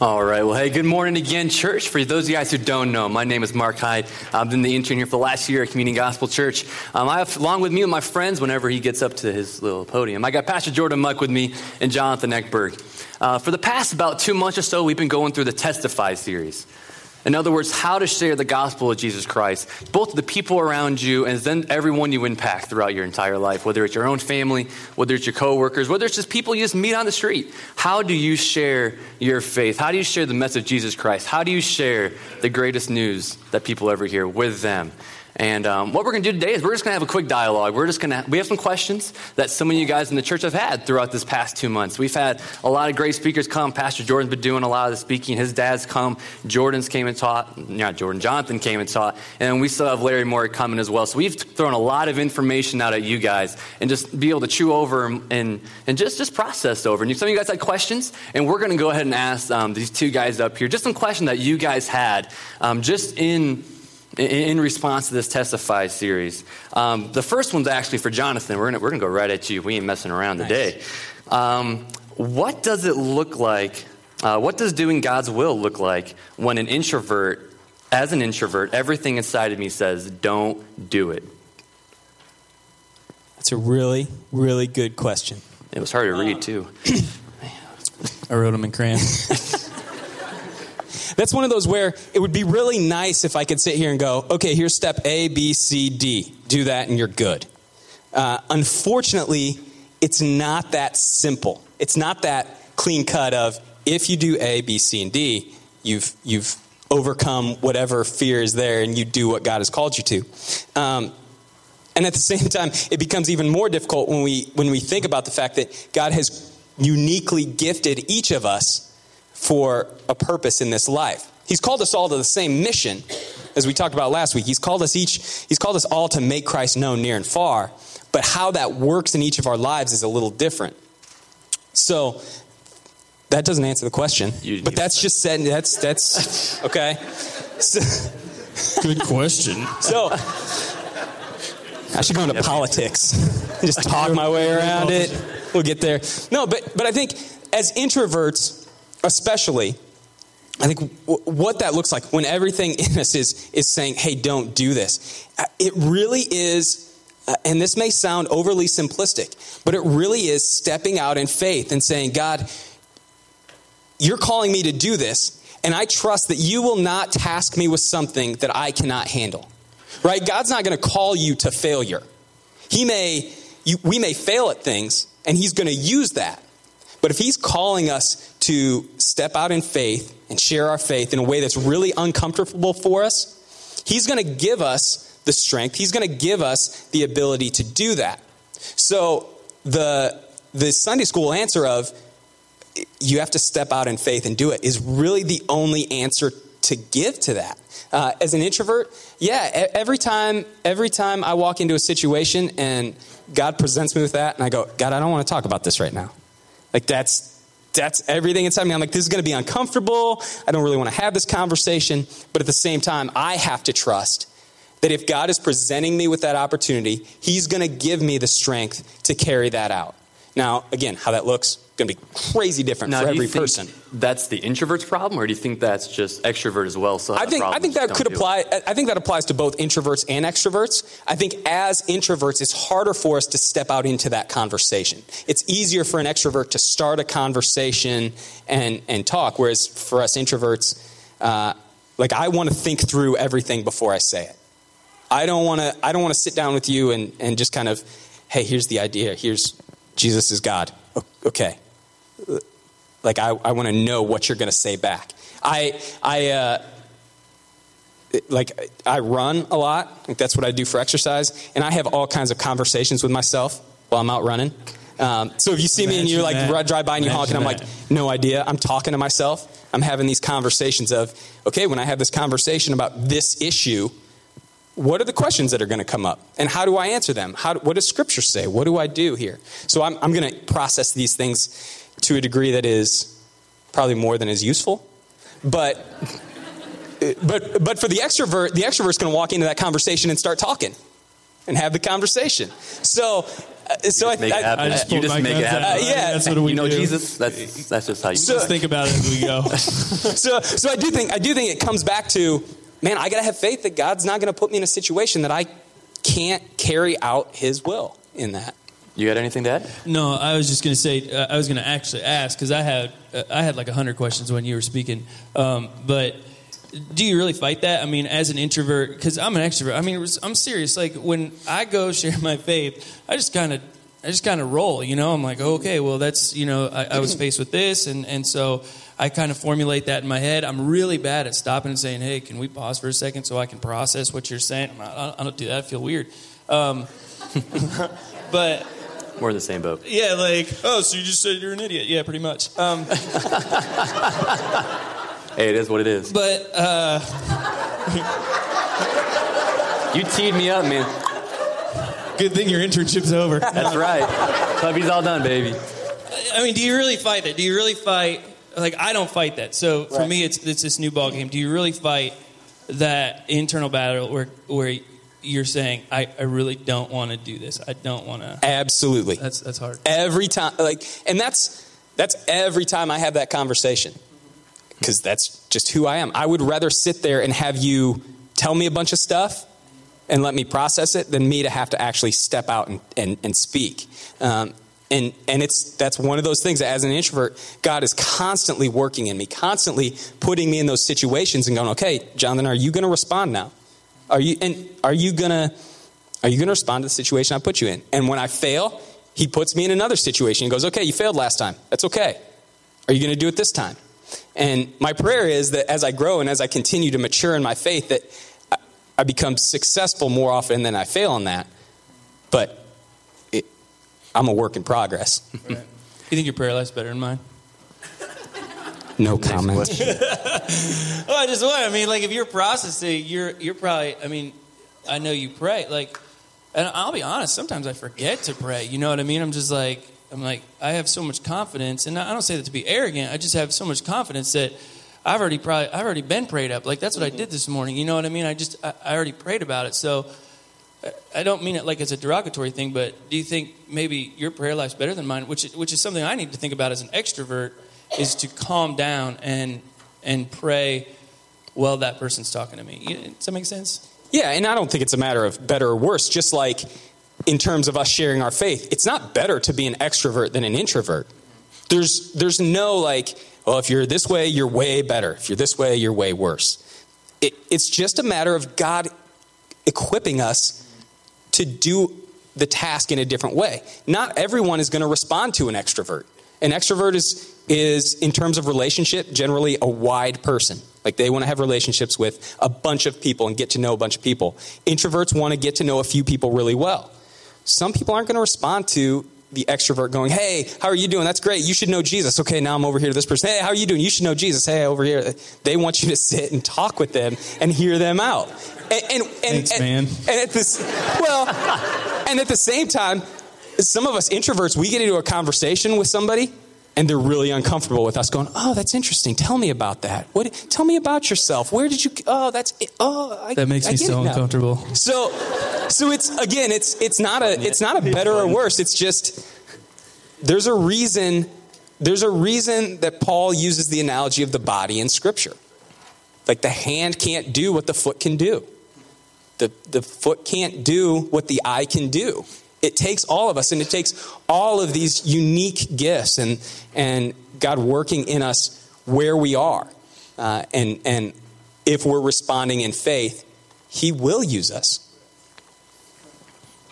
All right. Well, hey, good morning again, church. For those of you guys who don't know, my name is Mark Hyde. I've been the intern here for the last year at Community Gospel Church. Um, I have, along with me and my friends, whenever he gets up to his little podium, I got Pastor Jordan Muck with me and Jonathan Eckberg. Uh, for the past about two months or so, we've been going through the Testify series. In other words, how to share the gospel of Jesus Christ, both the people around you and then everyone you impact throughout your entire life, whether it's your own family, whether it's your coworkers, whether it's just people you just meet on the street. How do you share your faith? How do you share the message of Jesus Christ? How do you share the greatest news that people ever hear with them? And um, what we're going to do today is we're just going to have a quick dialogue. We're just going to we have some questions that some of you guys in the church have had throughout this past two months. We've had a lot of great speakers come. Pastor Jordan's been doing a lot of the speaking. His dad's come. Jordan's came and taught. Yeah, Jordan Jonathan came and taught. And we still have Larry Moyer coming as well. So we've thrown a lot of information out at you guys and just be able to chew over and, and just, just process over. And some of you guys had questions, and we're going to go ahead and ask um, these two guys up here just some questions that you guys had um, just in in response to this Testify series. Um, the first one's actually for Jonathan. We're going we're gonna go right at you. We ain't messing around nice. today. Um, what does it look like? Uh, what does doing God's will look like when an introvert, as an introvert, everything inside of me says, don't do it? That's a really, really good question. It was hard to read, too. I wrote them in crayon. That's one of those where it would be really nice if I could sit here and go, okay, here's step A, B, C, D. Do that and you're good. Uh, unfortunately, it's not that simple. It's not that clean cut of if you do A, B, C, and D, you've, you've overcome whatever fear is there and you do what God has called you to. Um, and at the same time, it becomes even more difficult when we, when we think about the fact that God has uniquely gifted each of us for a purpose in this life. He's called us all to the same mission as we talked about last week. He's called us each, he's called us all to make Christ known near and far, but how that works in each of our lives is a little different. So that doesn't answer the question, you, but that's just said, that's, that's, okay. So, Good question. So, I should go into politics. Just talk my way around it. We'll get there. No, but, but I think as introverts, especially, I think what that looks like when everything in us is, is saying, hey, don't do this. Uh, it really is, uh, and this may sound overly simplistic, but it really is stepping out in faith and saying, God, you're calling me to do this, and I trust that you will not task me with something that I cannot handle. Right? God's not going to call you to failure. He may, you, we may fail at things, and He's going to use that. But if He's calling us to step out in faith and share our faith in a way that's really uncomfortable for us, He's going to give us the strength. He's going to give us the ability to do that. So the the Sunday school answer of you have to step out in faith and do it is really the only answer to give to that. Uh, as an introvert, yeah, every time every time I walk into a situation and God presents me with that, and I go, God, I don't want to talk about this right now. Like that's that's everything inside me. I'm like, this is going to be uncomfortable. I don't really want to have this conversation. But at the same time, I have to trust that if God is presenting me with that opportunity, He's going to give me the strength to carry that out. Now, again, how that looks, going to be crazy different now, for every person. That's the introvert's problem, or do you think that's just extrovert as well? So I think I think that could apply. It. I think that applies to both introverts and extroverts. I think as introverts, it's harder for us to step out into that conversation. It's easier for an extrovert to start a conversation and and talk, whereas for us introverts, uh, like I want to think through everything before I say it. I don't want to. I don't want to sit down with you and and just kind of, hey, here's the idea. Here's Jesus is God. Okay, like I, I want to know what you're going to say back. I, I, uh, like I run a lot. Like that's what I do for exercise, and I have all kinds of conversations with myself while I'm out running. Um, so if you see me and you're like that. drive by and you honk, and I'm Imagine like, no idea. I'm talking to myself. I'm having these conversations of, okay, when I have this conversation about this issue, what are the questions that are going to come up and how do i answer them how, what does scripture say what do i do here so i'm, I'm going to process these things to a degree that is probably more than is useful but but but for the extrovert the extrovert's going to walk into that conversation and start talking and have the conversation so uh, so I, Make it I- happen. I just you just make it happen. Uh, yeah. that's what we you know do. Jesus. That's that's just how you. Just think about it as we go. so so I do think I do think it comes back to man I got to have faith that God's not going to put me in a situation that I can't carry out his will in that you got anything to add? No, I was just going to say uh, I was going to actually ask because I had uh, I had like hundred questions when you were speaking. Um, but do you really fight that? I mean, as an introvert, because I'm an extrovert. I mean, it was- I'm serious. Like when I go share my faith, I just kind of I just kind of roll. You know, I'm like, okay, well, that's you know, I, I was faced with this, and and so. I kind of formulate that in my head. I'm really bad at stopping and saying, "Hey, can we pause for a second so I can process what you're saying?" I'm not, I don't do that. I feel weird. Um, but We're in the same boat. yeah, like, oh, so you just said you're an idiot. Yeah, pretty much. Um, Hey, it is what it is. but uh, You teed me up, man. good thing your internship's over. That's right. Clubby's all done, baby. I mean, do you really fight that? Do you really fight? Like, I don't fight that. So for me, it's it's this new ball game. Do you really fight that internal battle where where you're saying, I, I really don't want to do this. I don't want to. absolutely That's that's hard. every time like and that's that's every time i have that conversation because that's just who i am i would rather sit there and have you tell me a bunch of stuff and let me process it than me to have to actually step out and, and, and speak um, and and it's that's one of those things that as an introvert god is constantly working in me constantly putting me in those situations and going okay jonathan are you going to respond now are you and are you going to are you going to respond to the situation I put you in? And when I fail, he puts me in another situation. He goes, okay, you failed last time. That's okay. Are you going to do it this time? And my prayer is that as I grow and as I continue to mature in my faith, that I- become successful more often than I fail on that. But I'm a work in progress. You think your prayer life's better than mine? No comment. Oh, I just want. I mean, like if you're processing, you're you're probably. I mean, I know you pray. Like, and I'll be honest. Sometimes I forget to pray. You know what I mean? I'm just like I'm like I have so much confidence, and I don't say that to be arrogant. I just have so much confidence that I've already probably I've already been prayed up. Like that's what I did this morning. You know what I mean? I just I, I already prayed about it. So. I- don't mean it like it's a derogatory thing, but do you think maybe your prayer life's better than mine? Which which is something I need to think about as an extrovert, is to calm down and and pray while that person's talking to me. Does that make sense? Yeah, and I don't think it's a matter of better or worse, just like in terms of us sharing our faith. It's not better to be an extrovert than an introvert. There's there's no like, well, if you're this way, you're way better. If you're this way, you're way worse. It, it's just a matter of God equipping us to do the task in a different way. Not everyone is going to respond to an extrovert. An extrovert is is in terms of relationship generally a wide person. Like they want to have relationships with a bunch of people and get to know a bunch of people. Introverts want to get to know a few people really well. Some people aren't going to respond to the extrovert going, "Hey, how are you doing? That's great. You should know Jesus." Okay, now I'm over here to this person. "Hey, how are you doing? You should know Jesus." "Hey, over here." They want you to sit and talk with them and hear them out. And and and, Thanks, and, man. and at this well, and at the same time, some of us introverts, we get into a conversation with somebody and they're really uncomfortable with us going, "Oh, that's interesting. Tell me about that. What tell me about yourself. Where did you Oh, that's oh, I, That makes I me get so uncomfortable. So so it's again, it's it's not a it's not a better or worse. It's just there's a reason there's a reason that Paul uses the analogy of the body in scripture. Like the hand can't do what the foot can do. The the foot can't do what the eye can do. It takes all of us and it takes all of these unique gifts and and God working in us where we are. Uh, and and if we're responding in faith, he will use us.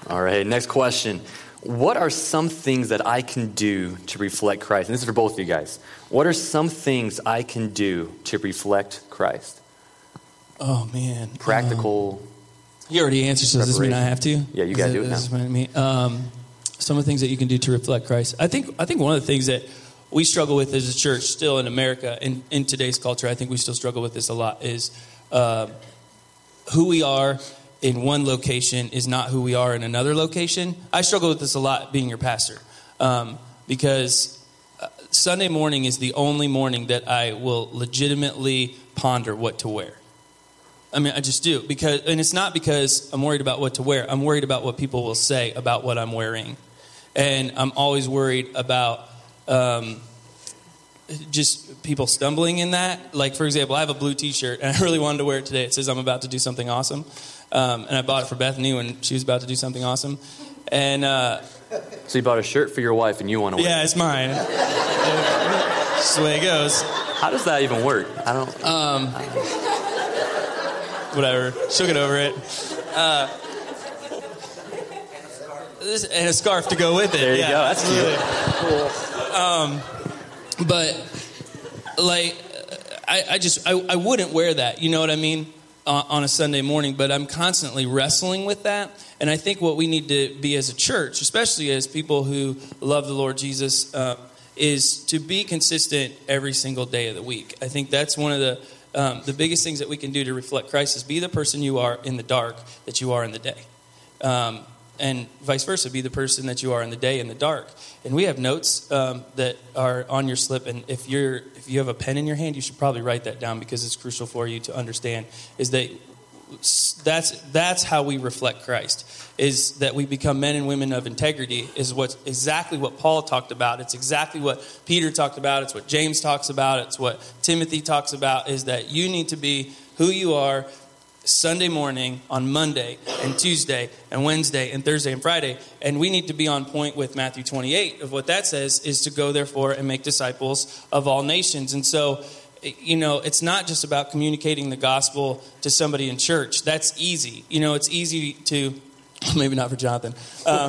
All right, next question. What are some things that I can do to reflect Christ? And this is for both of you guys. What are some things I can do to reflect Christ? Oh man, Practical. You already answered, so does this mean I have to? Yeah, you gotta do it now. mean? Um, some of the things that you can do to reflect Christ. I think I think one of the things that we struggle with as a church still in America in, in today's culture, I think we still struggle with this a lot, is uh, who we are in one location is not who we are in another location. I struggle with this a lot being your pastor um, because uh, Sunday morning is the only morning that I will legitimately ponder what to wear. I mean, I just do because, and it's not because I'm worried about what to wear. I'm worried about what people will say about what I'm wearing, and I'm always worried about um, just people stumbling in that. Like, for example, I have a blue T-shirt, and I really wanted to wear it today. It says I'm about to do something awesome, um, and I bought it for Bethany when she was about to do something awesome, and. Uh, so you bought a shirt for your wife, and you want to wear? Yeah, it's mine. That's the way it goes. How does that even work? I don't. Um, whatever. She'll get over it. Uh, and a scarf to go with it. There you yeah, go. That's absolutely. Cool. Um, but like, I, I just I, I, wouldn't wear that. You know what I mean? On, on a Sunday morning, but I'm constantly wrestling with that. And I think what we need to be as a church, especially as people who love the Lord Jesus, uh, is to be consistent every single day of the week. I think that's one of the um, the biggest things that we can do to reflect Christ is be the person you are in the dark that you are in the day. Um, and vice versa, be the person that you are in the day in the dark. And we have notes um, that are on your slip, and if you're if you have a pen in your hand, you should probably write that down because it's crucial for you to understand. Is that that's that's how we reflect Christ. Is that we become men and women of integrity? Is what exactly what Paul talked about. It's exactly what Peter talked about. It's what James talks about. It's what Timothy talks about. Is that you need to be who you are Sunday morning, on Monday, and Tuesday, and Wednesday, and Thursday, and Friday. And we need to be on point with Matthew 28 of what that says is to go, therefore, and make disciples of all nations. And so, you know, it's not just about communicating the gospel to somebody in church. That's easy. You know, it's easy to, maybe not for Jonathan, uh,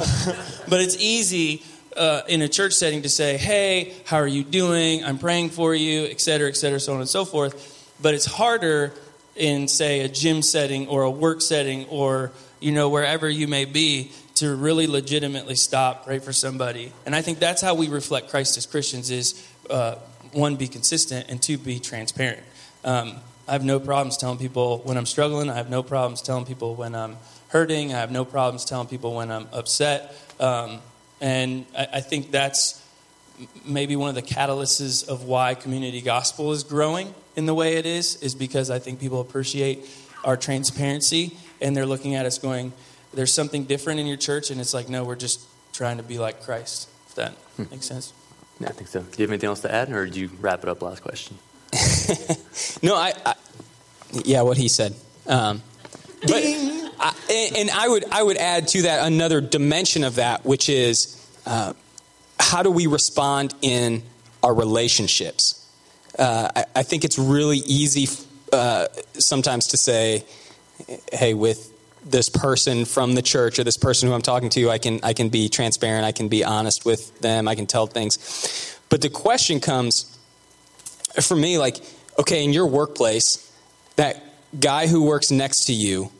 but it's easy. Uh, in a church setting to say, hey, how are you doing? I'm praying for you, et cetera, et cetera, so on and so forth. But it's harder in say a gym setting or a work setting or you know wherever you may be to really legitimately stop pray for somebody and i think that's how we reflect christ as christians is uh, one be consistent and two be transparent um, i have no problems telling people when i'm struggling i have no problems telling people when i'm hurting i have no problems telling people when i'm upset um, and I, I think that's maybe one of the catalysts of why community gospel is growing in the way it is is because I think people appreciate our transparency and they're looking at us going, there's something different in your church, and it's like, no, we're just trying to be like Christ. If that hmm. makes sense. Yeah, I think so. Do you have anything else to add, or did you wrap it up last question? no, I, I, yeah, what he said. Um, but I, and I would I would add to that another dimension of that, which is uh, how do we respond in our relationships? uh, I, I, think it's really easy uh, sometimes to say, hey, with this person from the church or this person who I'm talking to, I can, I can be transparent, I can be honest with them, I can tell things. But the question comes for me like, okay, in your workplace, that guy who works next to you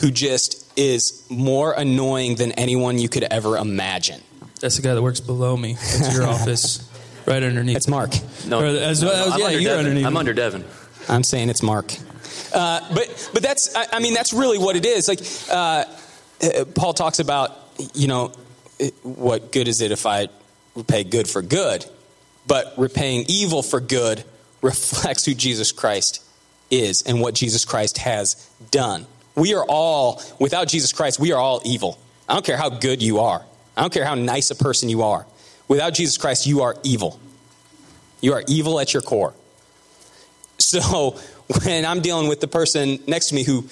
who just is more annoying than anyone you could ever imagine. That's the guy that works below me. That's your office right underneath. It's Mark. No, as, well, as, yeah, you're underneath. I'm under Devin. I'm saying it's Mark. Uh, but but that's I, I, mean that's really what it is. Like uh, Paul talks about, you know, what good is it if I repay good for good? But repaying evil for good reflects who Jesus Christ is and what Jesus Christ has done. We are all, without Jesus Christ, we are all evil. I don't care how good you are. I don't care how nice a person you are. Without Jesus Christ, you are evil. You are evil at your core. So when I'm dealing with the person next to me who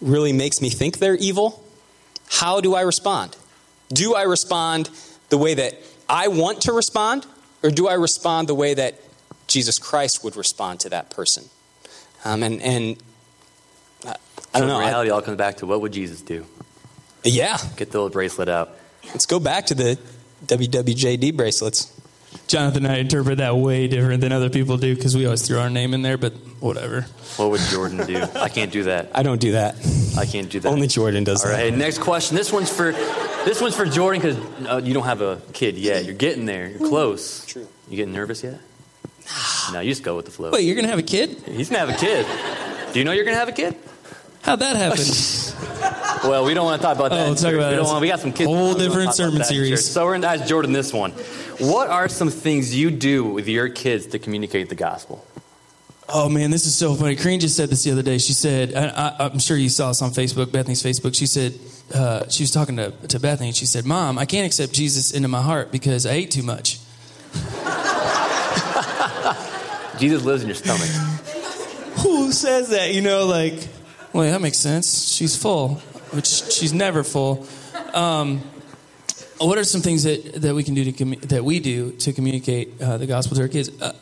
really makes me think they're evil, how do I respond? Do I respond the way that I want to respond, or do I respond the way that Jesus Christ would respond to that person? Um, and and uh, I don't so know. reality I, all comes back to what would Jesus do? Yeah. Get the little bracelet out. Let's go back to the WWJD bracelets. Jonathan and I interpret that way different than other people do because we always throw our name in there, but whatever. What would Jordan do? I can't do that. I don't do that. I can't do that. Only Jordan does All that. right, next question. This one's for this one's for Jordan because uh, you don't have a kid yet. You're getting there. You're close. True. You getting nervous yet? No, you just go with the flow. Wait, you're gonna have a kid? He's gonna have a kid. Do you know you're gonna have a kid? How'd that happen? Well, we don't want to talk about that. Oh, we'll talk about we, don't want, we got some kids. Whole we don't wanna different sermon series. So we're going to ask Jordan this one. What are some things you do with your kids to communicate the gospel? Oh man, this is so funny. Kareen just said this the other day. She said, I, I, I'm sure you saw this on Facebook, Bethany's Facebook. She said, uh, she was talking to, to Bethany, and she said, Mom, I can't accept Jesus into my heart because I ate too much. Jesus lives in your stomach. Who says that? You know, like, well, that makes sense. She's full, which she's never full. Um, what are some things that, that we can do to commu- that we do to communicate uh, the gospel to our kids? Uh,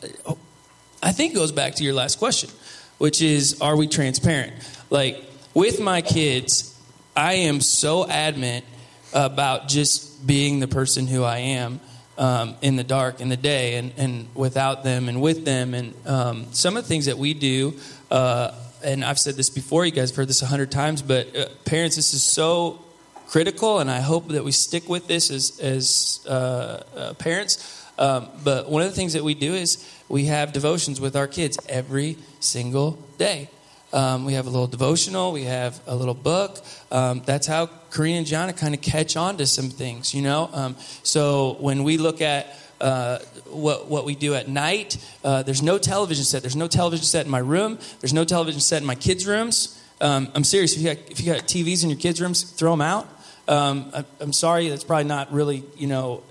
I think it goes back to your last question, which is, are we transparent? Like with my kids, I am so adamant about just being the person who I am um, in the dark, in the day, and, and without them and with them. And um, some of the things that we do, uh, and I've said this before, you guys have heard this a hundred times, but uh, parents, this is so critical, and I hope that we stick with this as, as uh, uh, parents. Um, but one of the things that we do is we have devotions with our kids every single day. Um, we have a little devotional. We have a little book. Um, that's how Kareen and Jana kind of catch on to some things, you know. Um, so when we look at uh, what what we do at night, uh, there's no television set. There's no television set in my room. There's no television set in my kids' rooms. Um, I'm serious. If you got if you got TVs in your kids' rooms, throw them out. Um, I, I'm sorry. That's probably not really you know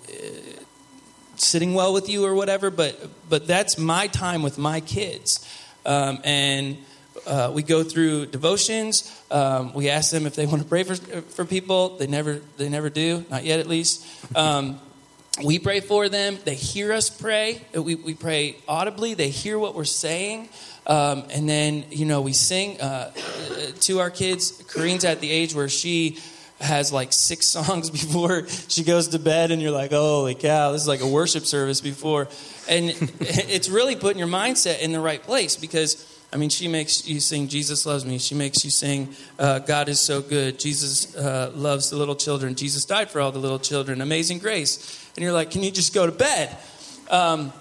sitting well with you or whatever, but but that's my time with my kids, um, and uh, we go through devotions. Um, we ask them if they want to pray for for people. They never they never do, not yet at least. Um, we pray for them. They hear us pray. We, we pray audibly. They hear what we're saying. Um, and then, you know, we sing uh, to our kids. Kareen's at the age where she has like six songs before she goes to bed, and you're like, holy cow, this is like a worship service before. And it's really putting your mindset in the right place because. I mean, she makes you sing, Jesus loves me. She makes you sing, uh, God is so good. Jesus uh, loves the little children. Jesus died for all the little children. Amazing grace. And you're like, can you just go to bed? Um,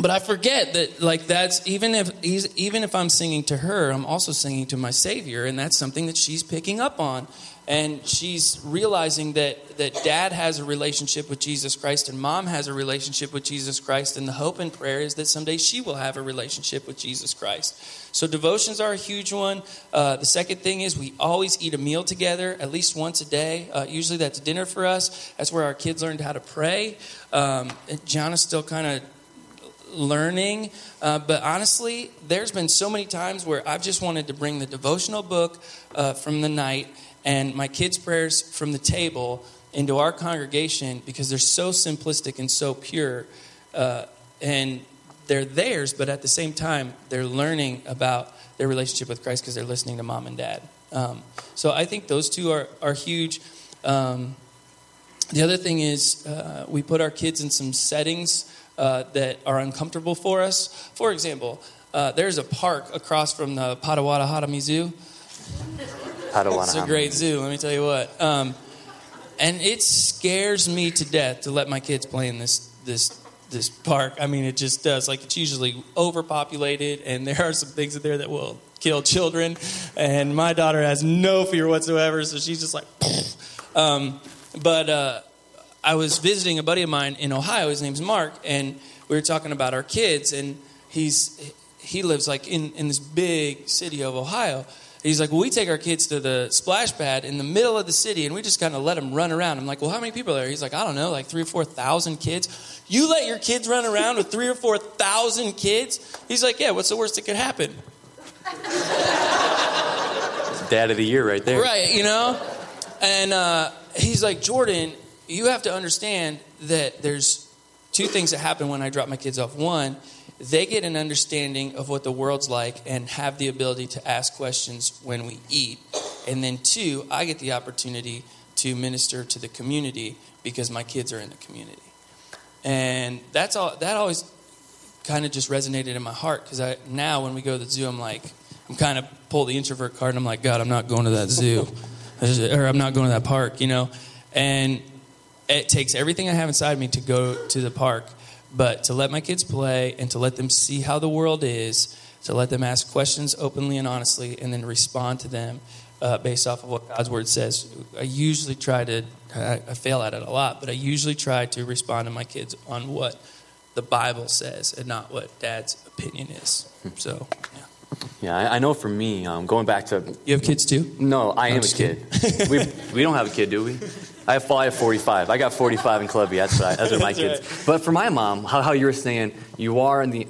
but I forget that, like, that's even if even if I'm singing to her, I'm also singing to my Savior, and that's something that she's picking up on, and she's realizing that that Dad has a relationship with Jesus Christ, and Mom has a relationship with Jesus Christ, and the hope and prayer is that someday she will have a relationship with Jesus Christ. So devotions are a huge one. Uh, the second thing is we always eat a meal together, at least once a day. Uh, usually that's dinner for us. That's where our kids learned how to pray. Um, John is still kind of learning. Uh, but honestly, there's been so many times where I've just wanted to bring the devotional book uh, from the night and my kids' prayers from the table into our congregation because they're so simplistic and so pure. Uh, and they're theirs, but at the same time, they're learning about their relationship with Christ because they're listening to mom and dad. Um, so I think those two are, are huge. Um, the other thing is, uh, we put our kids in some settings uh, that are uncomfortable for us. For example, uh, there's a park across from the Potawatomi Zoo. It's a great zoo, let me tell you what. Um, and it scares me to death to let my kids play in this this this park. I mean, it just does. Like it's usually overpopulated, and there are some things in there that will kill children. And my daughter has no fear whatsoever, so she's just like. Um, but uh, I was visiting a buddy of mine in Ohio. His name's Mark, and we were talking about our kids. And he's he lives like in in this big city of Ohio. He's like, well, we take our kids to the splash pad in the middle of the city, and we just kind of let them run around. I'm like, well, how many people are there? He's like, I don't know, like three or four thousand kids. You let your kids run around with three or four thousand kids? He's like, yeah. What's the worst that could happen? Dad of the year right there. Right, you know? And uh, he's like, Jordan, you have to understand that there's two things that happen when I drop my kids off. One, they get an understanding of what the world's like and have the ability to ask questions when we eat. And then two, I get the opportunity to minister to the community because my kids are in the community. And that's all that always kind of just resonated in my heart because I now when we go to the zoo, I'm like, I'm kind of pull the introvert card and I'm like, God, I'm not going to that zoo. or I'm not going to that park, you know. And it takes everything I have inside me to go to the park, but to let my kids play and to let them see how the world is, to let them ask questions openly and honestly, and then respond to them uh, based off of what God's word says. I usually try to, I, I fail at it a lot, but I usually try to respond to my kids on what the Bible says and not what dad's opinion is. So, yeah. Yeah, I, I know for me, um, going back to You have kids too? no, I am a kid. we we don't have a kid, do we? I have, I have 45. I got 45 in Columbia. That's what I, that's what my That's kids. But for my mom, how, how you were saying, you are in the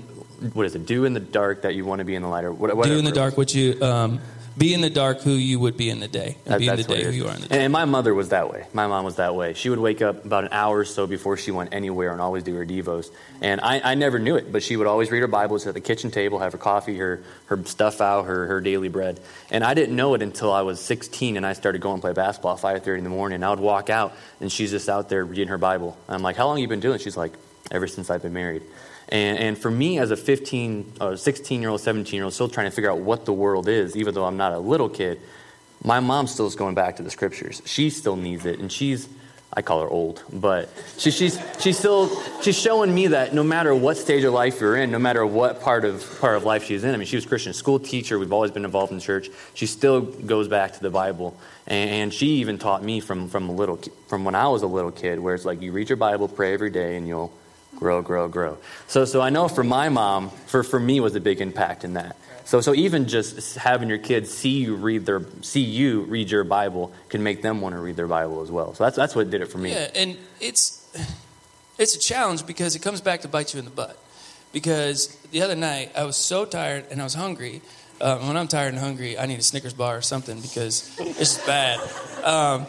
what is it? Do in the dark that you want to be in the light, or what- whatever. Do in the dark what you, um, be in the dark who you would be in the day. And That- be in the day who you are in the day. and my mother was that way. My mom was that way. She would wake up about an hour or so before she went anywhere and always do her devos. And I, I never knew it, but she would always read her Bibles at the kitchen table, have her coffee, her, her stuff out, her, her daily bread. And I didn't know it until I was 16 and I started going to play basketball at 5.30 in the morning. And I would walk out and she's just out there reading her Bible. And I'm like, how long have you been doing it? She's like, ever since I've been married. And, and for me, as a 15, uh, or 16 year old, 17 year old, still trying to figure out what the world is, even though I'm not a little kid, my mom still is going back to the scriptures. She still needs it, and she's, I call her old, but she, she's, she's still, she's showing me that no matter what stage of life you're in, no matter what part of, part of life she's in, I mean, she was a Christian school teacher, we've always been involved in church, she still goes back to the Bible. And, and she even taught me from, from, a little, from when I was a little kid, where it's like you read your Bible, pray every day, and you'll grow, grow, grow. So, so I know for my mom, for, for me was a big impact in that. So, so even just having your kids see you read their, see you read your Bible can make them want to read their Bible as well. So that's, that's what did it for me. Yeah, and it's it's a challenge because it comes back to bite you in the butt. Because the other night I was so tired and I was hungry. Um, when I'm tired and hungry, I need a Snickers bar or something because it's bad. Um,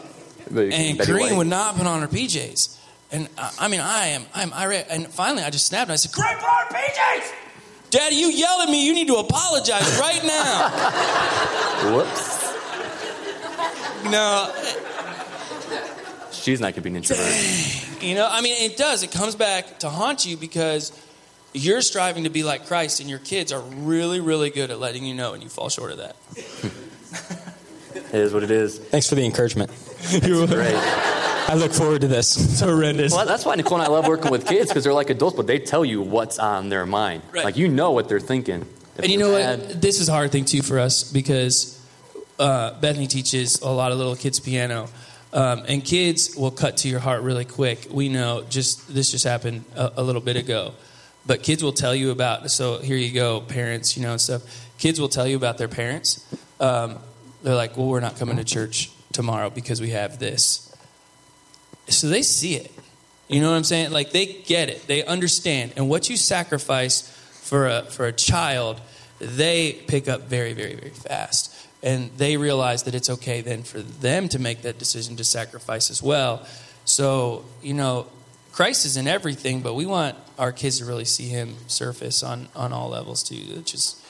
and Betty Green White. would not put on her PJs. And I, I mean, I am, I'm irate. And finally, I just snapped. And I said, Great put on PJs." Daddy, you yelled at me. You need to apologize right now. Whoops. no, She's not going to be an introvert. You know, I mean, it does. It comes back to haunt you because you're striving to be like Christ, and your kids are really, really good at letting you know, and you fall short of that. It is what it is. Thanks for the encouragement. Great. I look forward to this. It's horrendous. Well, that's why Nicole and I love working with kids because they're like adults, but they tell you what's on their mind. Right. Like you know what they're thinking. If And you know mad- what? This is a hard thing too for us because uh, Bethany teaches a lot of little kids piano, um, and kids will cut to your heart really quick. We know just this just happened a, a little bit ago, but kids will tell you about. So here you go, parents, you know, and stuff. Kids will tell you about their parents. Um, they're like, "Well, we're not coming to church tomorrow because we have this." So they see it. You know what I'm saying? Like they get it. They understand. And what you sacrifice for a for a child, they pick up very, very, very fast. And they realize that it's okay then for them to make that decision to sacrifice as well. So, you know, Christ is in everything, but we want our kids to really see him surface on, on all levels too. Which is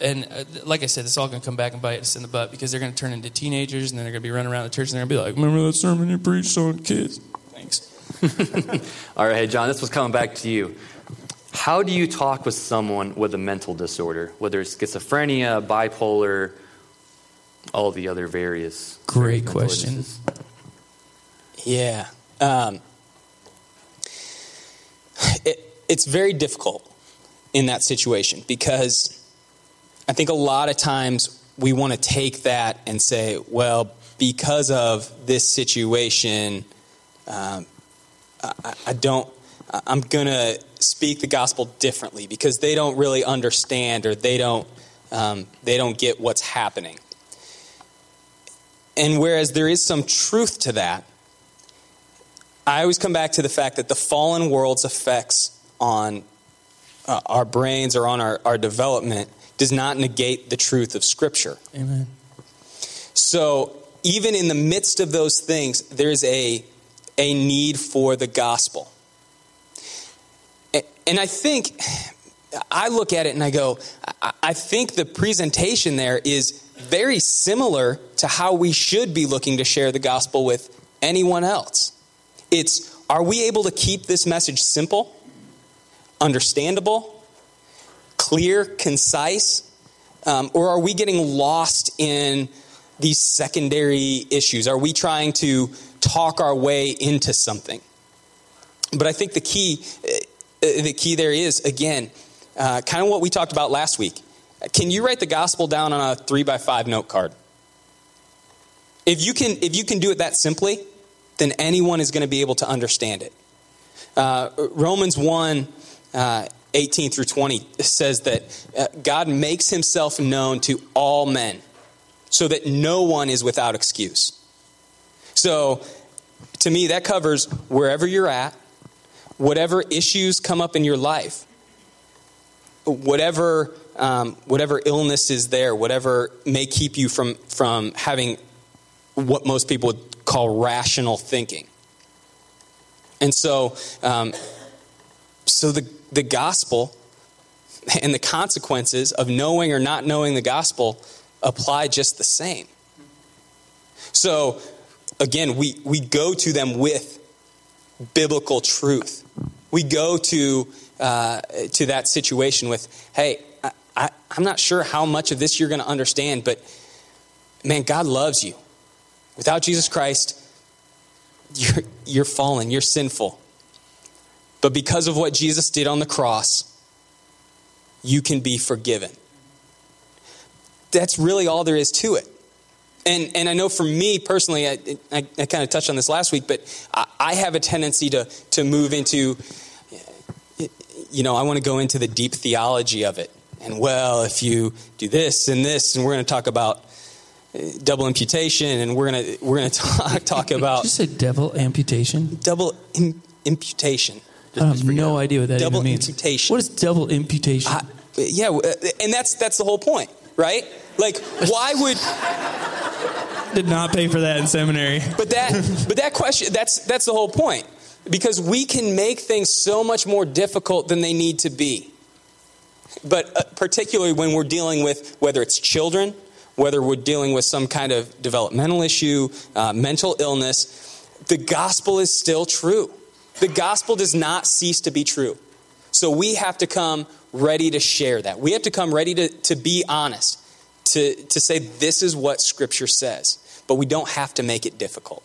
and uh, like I said, it's all going to come back and bite us in the butt because they're going to turn into teenagers and then they're going to be running around the church and they're going to be like, "Remember that sermon you preached on kids?" Thanks. All right, hey, John, this was coming back to you. How do you talk with someone with a mental disorder, whether it's schizophrenia, bipolar, all the other various? Great mental question. illnesses? Yeah. Um, it, it's very difficult in that situation because I think a lot of times we want to take that and say, well, because of this situation, um, I, I don't, I'm going to speak the gospel differently because they don't really understand or they don't, um, they don't get what's happening. And whereas there is some truth to that, I always come back to the fact that the fallen world's effects on uh, our brains or on our, our development does not negate the truth of Scripture. Amen. So, even in the midst of those things, there's a, a need for the gospel. And I think, I look at it and I go, I- I think the presentation there is very similar to how we should be looking to share the gospel with anyone else. It's, are we able to keep this message simple, understandable, clear, concise? Um, or are we getting lost in these secondary issues? Are we trying to talk our way into something. But I think the key, uh, the key there is again, uh, kind of what we talked about last week. Can you write the gospel down on a three by five note card? If you can, if you can do it that simply, then anyone is going to be able to understand it. Uh, Romans 1 uh, 18 through 20 says that uh, God makes himself known to all men so that no one is without excuse. So, to me, that covers wherever you're at, whatever issues come up in your life, whatever, um, whatever illness is there, whatever may keep you from, from having what most people would call rational thinking. And so, um, so the, the gospel and the consequences of knowing or not knowing the gospel apply just the same. So, again, we, we go to them with biblical truth. We go to, uh, to that situation with, hey, I, I, I'm not sure how much of this you're going to understand, but man, God loves you. Without Jesus Christ, you're, you're fallen, you're sinful. But because of what Jesus did on the cross, you can be forgiven. That's really all there is to it. And, and I know for me personally, I, I, I kind of touched on this last week, but I, I have a tendency to, to move into, you know, I want to go into the deep theology of it. And well, if you do this and this, and we're going to talk about uh, double imputation, and we're gonna we're gonna talk talk about. Did you say devil amputation? Double Im- imputation. I have no idea what that double even means. imputation. What is double imputation? I, yeah, uh, and that's that's the whole point, right? Like, why would? Did not pay for that in seminary. But that but that question that's that's the whole point because we can make things so much more difficult than they need to be. But uh, particularly when we're dealing with whether it's children whether we're dealing with some kind of developmental issue, uh, mental illness, the gospel is still true. The gospel does not cease to be true. So we have to come ready to share that. We have to come ready to, to be honest, to, to say this is what Scripture says. But we don't have to make it difficult.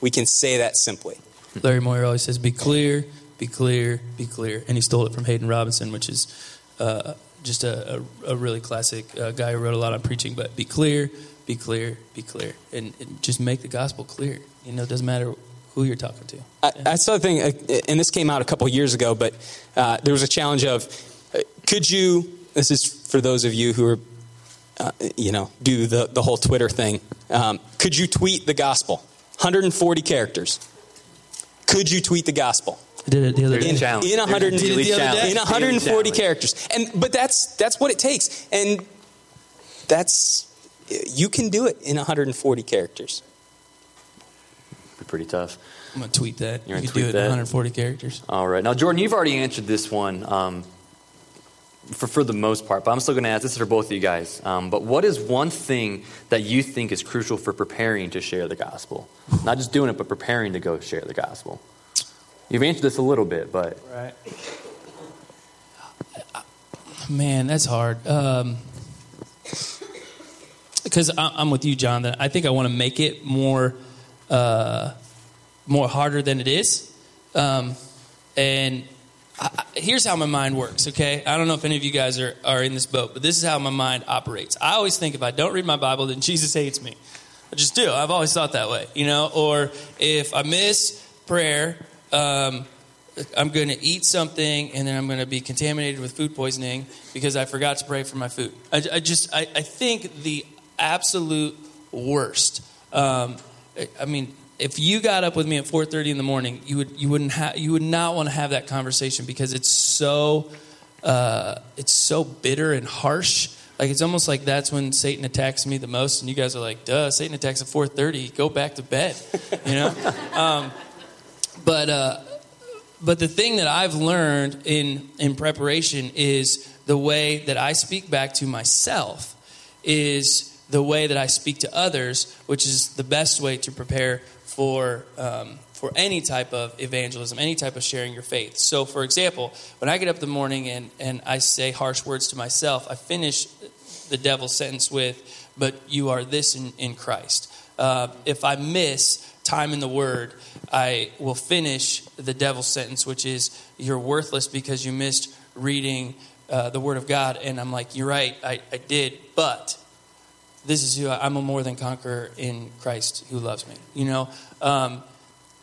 We can say that simply. Larry Moyer always says, be clear, be clear, be clear. And he stole it from Haddon Robinson, which is uh, just a, a, a really classic uh, guy who wrote a lot on preaching. But be clear, be clear, be clear, and, and just make the gospel clear. You know, it doesn't matter who you're talking to. I, I saw a thing, uh, and this came out a couple years ago, but uh, there was a challenge of uh, could you, this is for those of you who are, uh, you know, do the, the whole Twitter thing, um, could you tweet the gospel? 140 characters. Could you tweet the gospel? I did it the other day. a challenge. in There's a 100 daily in 140 challenge. characters and but that's that's what it takes and that's you can do it in 140 characters Be pretty tough. I'm going to tweet that. You're gonna can do it in that? 140 characters. All right. Now, Jordan, you've already answered this one um, for, for the most part, but I'm still going to ask this for both of you guys. Um, but what is one thing that you think is crucial for preparing to share the gospel? Not just doing it, but preparing to go share the gospel. You've answered this a little bit, but Right. Man, that's hard. Um, because I'm with you, John. That I think I want to make it more, uh, more harder than it is. Um, and I, here's how my mind works. Okay, I don't know if any of you guys are are in this boat, but this is how my mind operates. I always think if I don't read my Bible, then Jesus hates me. I just do. I've always thought that way, you know. Or if I miss prayer, um, I'm going to eat something and then I'm going to be contaminated with food poisoning because I forgot to pray for my food. I, I just, I, I think the absolute worst. Um, I- mean, if you got up with me at 4:30 in the morning, you would, you wouldn't have, you would not want to have that conversation because it's so, uh, it's so bitter and harsh. Like it's almost like that's when Satan attacks me the most, and you guys are like, "Duh, Satan attacks at 4:30. Go back to bed," you know. um, but uh, but the thing that I've learned in in preparation is the way that I speak back to myself is the way that I speak to others, which is the best way to prepare for um, for any type of evangelism, any type of sharing your faith. So, for example, when I get up in the morning and and I say harsh words to myself, I finish the devil's sentence with, "But you are this in, in Christ." Uh, if I miss time in the Word, I will finish the devil's sentence, which is, You're worthless because you missed reading uh, the Word of God. And I'm like, You're right, I, I did, but this is who I, am a more than conqueror in Christ who loves me. You know? Um,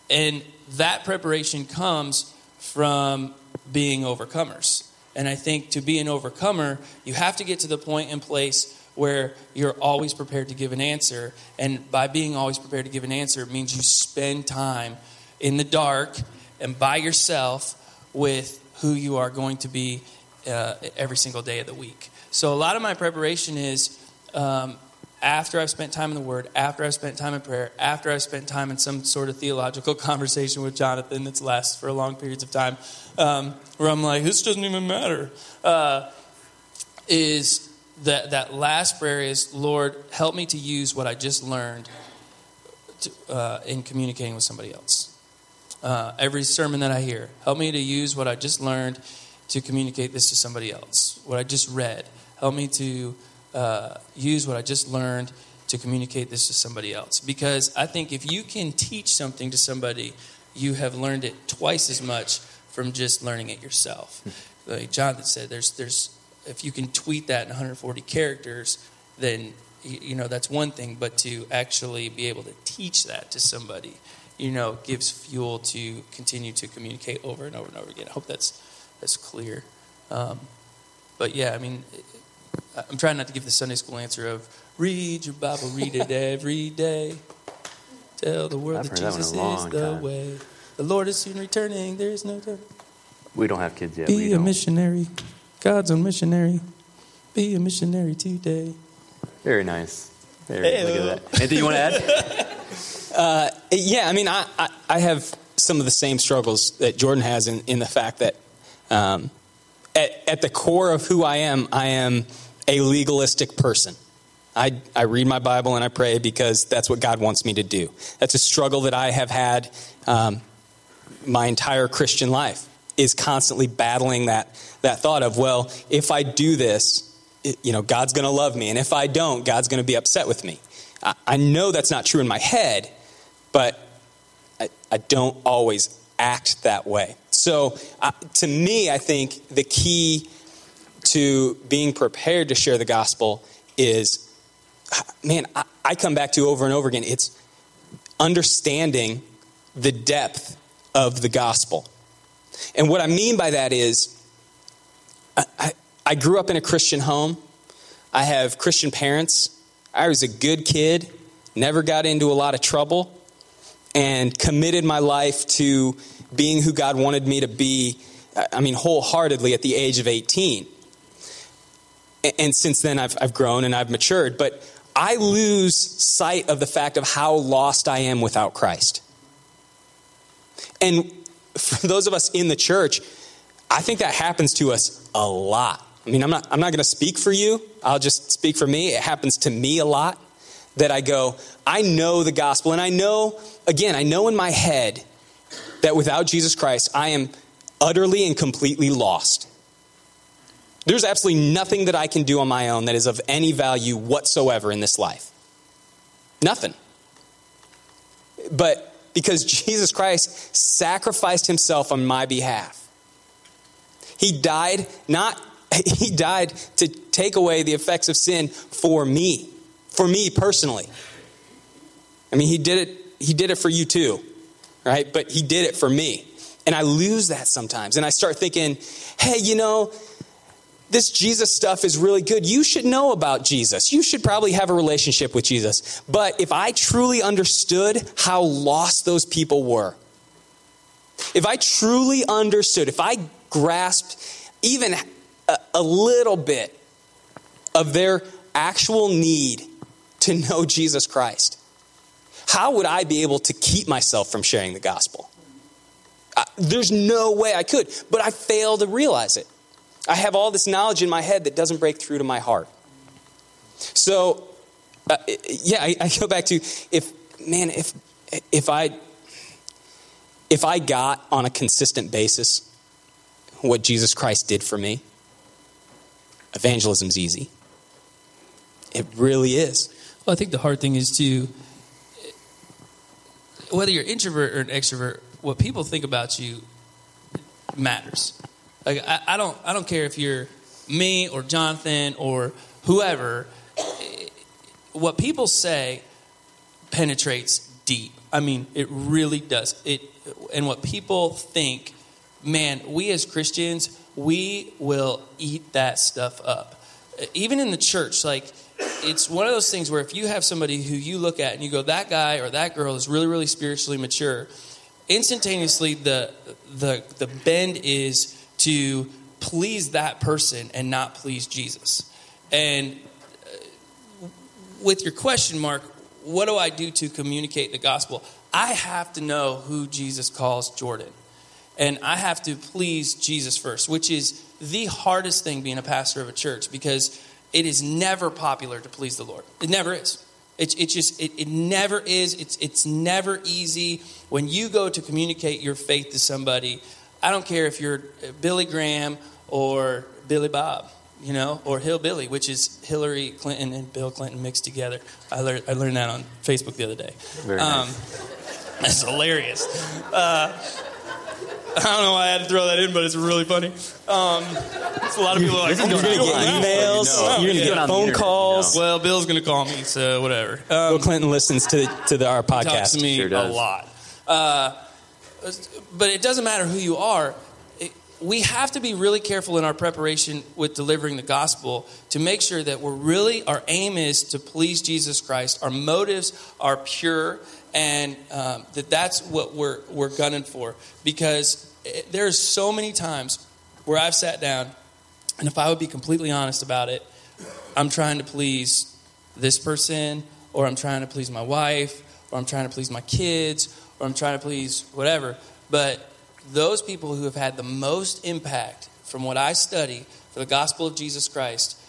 and that preparation comes from being overcomers. And I think to be an overcomer, you have to get to the point and place where you're always prepared to give an answer. And by being always prepared to give an answer, it means you spend time in the dark and by yourself with who you are going to be uh, every single day of the week. So a lot of my preparation is um, after I've spent time in the Word, after I've spent time in prayer, after I've spent time in some sort of theological conversation with Jonathan that's lasts for long periods of time, um, where I'm like, this doesn't even matter, uh, is that, that last prayer is, Lord, help me to use what I just learned to, uh, in communicating with somebody else. Uh, every sermon that I hear, help me to use what I just learned to communicate this to somebody else. What I just read, help me to uh, use what I just learned to communicate this to somebody else. Because I think if you can teach something to somebody, you have learned it twice as much from just learning it yourself. like Jonathan said, there's, there's, if you can tweet that in 140 characters, then you know that's one thing. But to actually be able to teach that to somebody, you know, gives fuel to continue to communicate over and over and over again. I hope that's that's clear. Um, but yeah, I mean, I'm trying not to give the Sunday school answer of read your Bible, read it every day. Tell the world I've that Jesus a is the time. way. The Lord is soon returning. There is no time. We don't have kids yet. we Be a don't. missionary. God's a missionary. Be a missionary today. Very nice. Very, look at that. Anything you want to add? Yeah, I mean, I, I, I have some of the same struggles that Jordan has in, in the fact that um, at, at the core of who I am, I am a legalistic person. I, I read my Bible and I pray because that's what God wants me to do. That's a struggle that I have had um, my entire Christian life, is constantly battling that, that thought of, well, if I do this, you know, God's going to love me. And if I don't, God's going to be upset with me. I, I know that's not true in my head, but I, I don't always act that way. So, uh, to me, I think the key to being prepared to share the gospel is, man, I, I come back to over and over again. It's understanding the depth of the gospel. And what I mean by that is, I, I, I grew up in a Christian home. I have Christian parents. I was a good kid, never got into a lot of trouble, and committed my life to being who God wanted me to be, I mean, wholeheartedly at the age of 18. And since then, I've, I've grown and I've matured, but I lose sight of the fact of how lost I am without Christ. And for those of us in the church, I think that happens to us a lot. I mean, I'm not, I'm not going to speak for you. I'll just speak for me. It happens to me a lot that I go, I know the gospel. And I know, again, I know in my head that without Jesus Christ, I am utterly and completely lost. There's absolutely nothing that I can do on my own that is of any value whatsoever in this life. Nothing. But because Jesus Christ sacrificed himself on my behalf, he died not he died to take away the effects of sin for me, for me personally. I mean, he did it he did it for you too, right? But he did it for me. And I lose that sometimes. And I start thinking, "Hey, you know, this Jesus stuff is really good. You should know about Jesus. You should probably have a relationship with Jesus. But if I truly understood how lost those people were, if I truly understood, if I grasped even a, a little bit of their actual need to know Jesus Christ, how would I be able to keep myself from sharing the gospel? Uh, there's no way I could, but I fail to realize it. I have all this knowledge in my head that doesn't break through to my heart. So, uh, yeah, I, I go back to if, man, if if I if I got on a consistent basis what Jesus Christ did for me, evangelism's easy. It really is. Well, I think the hard thing is to whether you're introvert or an extrovert, what people think about you matters. Like I, I don't I don't care if you're me or Jonathan or whoever. What people say penetrates deep. I mean, it really does. It and what people think, man, we as Christians, we will eat that stuff up. Even in the church, like it's one of those things where if you have somebody who you look at and you go, that guy or that girl is really, really spiritually mature, instantaneously the the the bend is to please that person and not please Jesus. And uh, with your question mark, what do I do to communicate the gospel? I have to know who Jesus calls Jordan. And I have to please Jesus first, which is the hardest thing being a pastor of a church because it is never popular to please the Lord. It never is. It, it just, it, it never is. It's, it's never easy. When you go to communicate your faith to somebody, I don't care if you're Billy Graham or Billy Bob, you know, or Hillbilly, which is Hillary Clinton and Bill Clinton mixed together. I learned, I learned that on Facebook the other day. Very Um, nice. that's hilarious. Uh, I don't know why I had to throw that in, but it's really funny. Um, it's a lot of people are like, This is "Oh, going you on don't online, emails, so you know. you're gonna get on the phone calls. you know. Well, Bill's going to call me, so whatever. Um, Bill Clinton listens to to the, our talks to podcast. me Sure a lot. Uh, but it doesn't matter who you are. We have to be really careful in our preparation with delivering the gospel to make sure that we're really, our aim is to please Jesus Christ. Our motives are pure, and um, that that's what we're, we're gunning for. Because it, there's so many times where I've sat down, and if I would be completely honest about it, I'm trying to please this person, or I'm trying to please my wife, or I'm trying to please my kids, or I'm trying to please whatever. But those people who have had the most impact from what I study for the gospel of Jesus Christ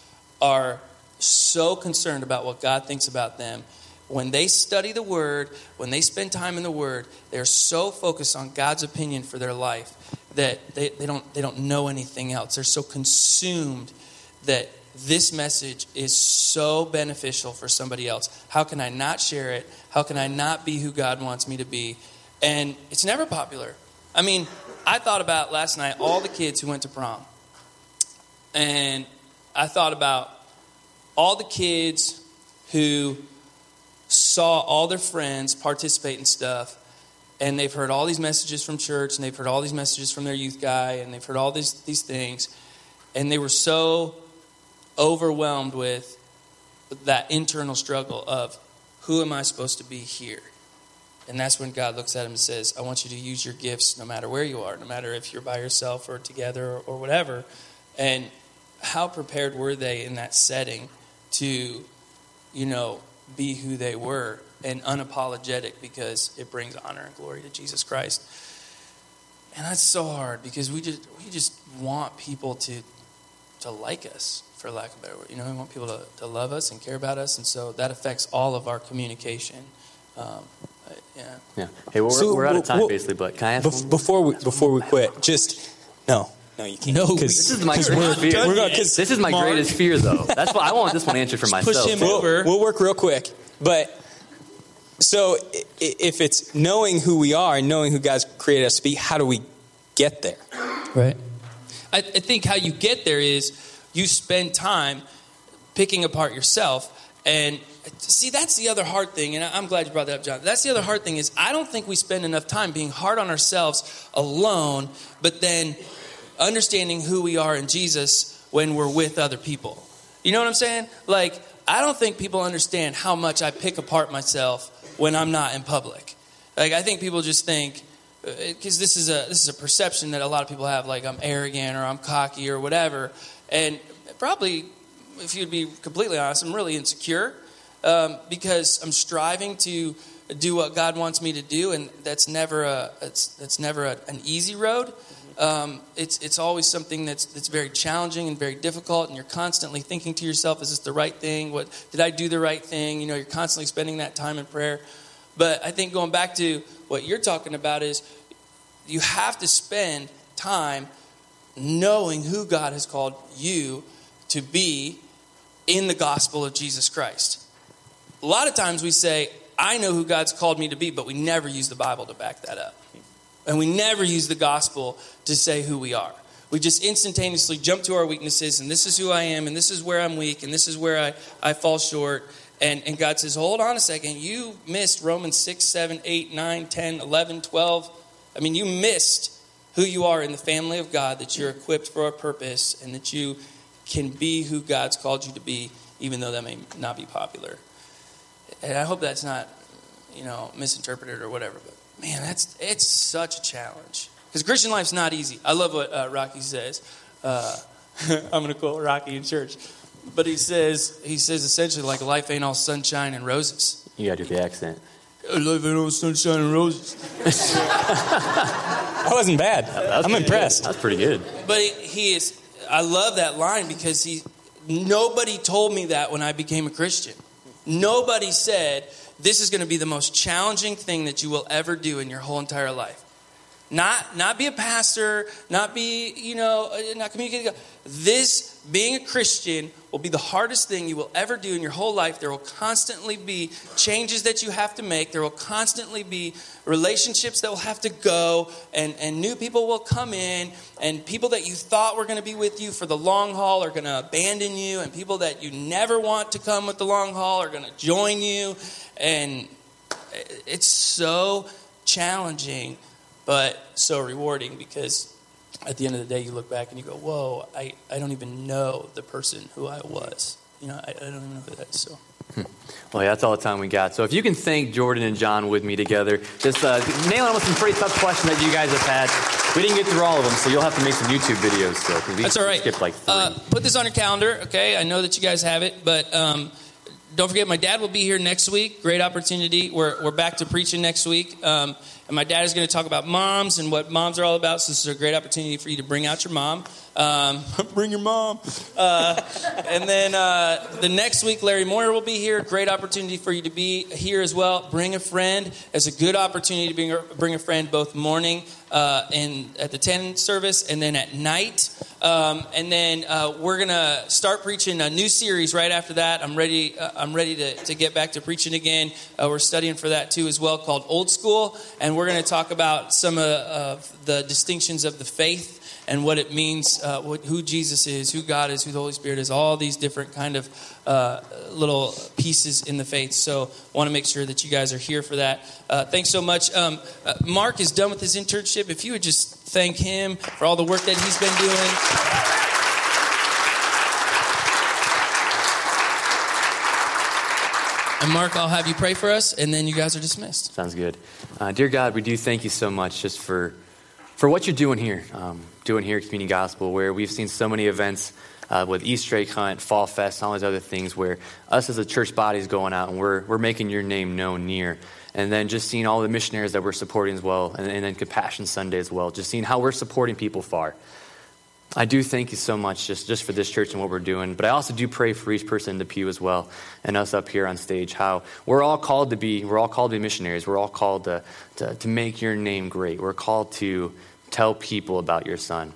are so concerned about what God thinks about them. When they study the Word, when they spend time in the Word, they're so focused on God's opinion for their life that they, they, don't, they don't know anything else. They're so consumed that this message is so beneficial for somebody else. How can I not share it? How can I not be who God wants me to be? And it's never popular. I mean, I thought about last night all the kids who went to prom. And I thought about all the kids who saw all their friends participate in stuff and they've heard all these messages from church and they've heard all these messages from their youth guy and they've heard all these, these things and they were so overwhelmed with that internal struggle of who am I supposed to be here? And that's when God looks at him and says, I want you to use your gifts no matter where you are, no matter if you're by yourself or together or, whatever. And how prepared were they in that setting to, you know, be who they were and unapologetic because it brings honor and glory to Jesus Christ. And that's so hard because we just we just want people to to like us, for lack of a better word. You know, we want people to, to love us and care about us, and so that affects all of our communication. Um, uh, yeah. Yeah. Hey, well, we're, So, we're out of time, well, basically, but can I ask Bef- one? before we before we quit, just no, no, you can't. No, This is my 'cause greatest we're, fear. we're gonna, 'cause This is my Mark. greatest fear, though. That's why I want this one answered for myself. push myself. him we'll, over. we'll work real quick. But so if it's knowing who we are and knowing who God's created us to be, how do we get there? Right. I, I think how you get there is you spend time picking apart yourself. And see, that's the other hard thing. And I'm glad you brought that up, John. That's the other hard thing is I don't think we spend enough time being hard on ourselves alone, but then understanding who we are in Jesus when we're with other people. You know what I'm saying? Like, I don't think people understand how much I pick apart myself when I'm not in public. Like, I think people just think, uh, because this is a this is a perception that a lot of people have, like I'm arrogant or I'm cocky or whatever, and probably, if you'd be completely honest, I'm really insecure um, because I'm striving to do what God wants me to do, and that's never a it's that's never a, an easy road. Um, it's it's always something that's that's very challenging and very difficult, and you're constantly thinking to yourself, "Is this the right thing? What did I do the right thing?" You know, you're constantly spending that time in prayer. But I think going back to what you're talking about is you have to spend time knowing who God has called you to be in the gospel of Jesus Christ. A lot of times we say, I know who God's called me to be, but we never use the Bible to back that up. And we never use the gospel to say who we are. We just instantaneously jump to our weaknesses, and this is who I am, and this is where I'm weak, and this is where I, I fall short. And, and God says, hold on a second. You missed Romans 6, 7, 8, 9, 10, 11, 12. I mean, you missed who you are in the family of God, that you're equipped for a purpose, and that you can be who God's called you to be, even though that may not be popular. And I hope that's not, you know, misinterpreted or whatever. But man, that's it's such a challenge because Christian life's not easy. I love what uh, Rocky says. Uh, I'm going to quote Rocky in church, but he says he says essentially like life ain't all sunshine and roses. You gotta do the accent. Life ain't all sunshine and roses. That wasn't bad. That's I'm impressed. Good. That's pretty good. But he, he is. I love that line because he. Nobody told me that when I became a Christian. Nobody said this is going to be the most challenging thing that you will ever do in your whole entire life. Not not be a pastor, not be you know uh, not communicating. This being a Christian will be the hardest thing you will ever do in your whole life. There will constantly be changes that you have to make. There will constantly be relationships that will have to go, and, and new people will come in, and people that you thought were going to be with you for the long haul are going to abandon you, and people that you never want to come with the long haul are going to join you. And it's so challenging, but so rewarding because at the end of the day, you look back and you go, whoa, I, I don't even know the person who I was. You know, I, I don't even know who that is. So. Well, yeah, that's all the time we got. So if you can thank Jordan and John with me together, just uh, nailing with some pretty tough questions that you guys have had. We didn't get through all of them, so you'll have to make some YouTube videos still. That's all right. Skip like three. Uh, put this on your calendar, okay? I know that you guys have it, but um, don't forget, my dad will be here next week. Great opportunity. We're, we're back to preaching next week. Um, and my dad is going to talk about moms and what moms are all about. So this is a great opportunity for you to bring out your mom. Um, bring your mom. Uh, and then uh, the next week, Larry Moyer will be here. Great opportunity for you to be here as well. Bring a friend. It's a good opportunity to bring a, bring a friend both morning uh, and at the 10 service and then at night. Um, and then uh, we're going to start preaching a new series right after that. I'm ready, uh, I'm ready to, to get back to preaching again. Uh, we're studying for that too as well called Old School. And we're going to talk about some of, of the distinctions of the faith and what it means, uh, what, who Jesus is, who God is, who the Holy Spirit is, all these different kind of uh, little pieces in the faith. So, want to make sure that you guys are here for that. Uh, thanks so much. Um, uh, Mark is done with his internship. If you would just thank him for all the work that he's been doing. And Mark, I'll have you pray for us, and then you guys are dismissed. Sounds good. Uh, dear God, we do thank you so much just for, for what you're doing here, um, doing here at Community Gospel, where we've seen so many events uh, with Easter egg hunt, Fall Fest, all these other things, where us as a church body is going out and we're, we're making your name known near. And then just seeing all the missionaries that we're supporting as well, and, and then Compassion Sunday as well, just seeing how we're supporting people far. I do thank you so much just, just for this church and what we're doing. But I also do pray for each person in the pew as well and us up here on stage, how we're all called to be, we're all called to be missionaries. We're all called to, to, to make your name great. We're called to tell people about your son.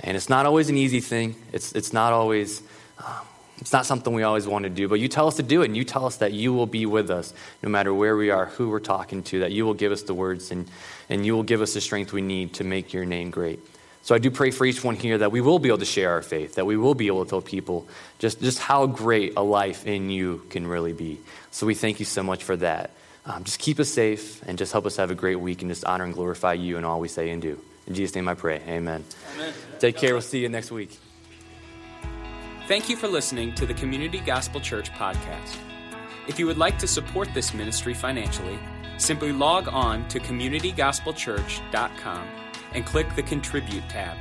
And it's not always an easy thing. It's, it's not always, um, it's not something we always want to do, but you tell us to do it and you tell us that you will be with us no matter where we are, who we're talking to, that you will give us the words and, and you will give us the strength we need to make your name great. So I do pray for each one here that we will be able to share our faith, that we will be able to tell people just, just how great a life in you can really be. So we thank you so much for that. Um, just keep us safe and just help us have a great week and just honor and glorify you in all we say and do. In Jesus' name I pray. Amen. Amen. Take care. We'll see you next week. Thank you for listening to the Community Gospel Church podcast. If you would like to support this ministry financially, simply log on to communitygospelchurch.com and click the Contribute tab.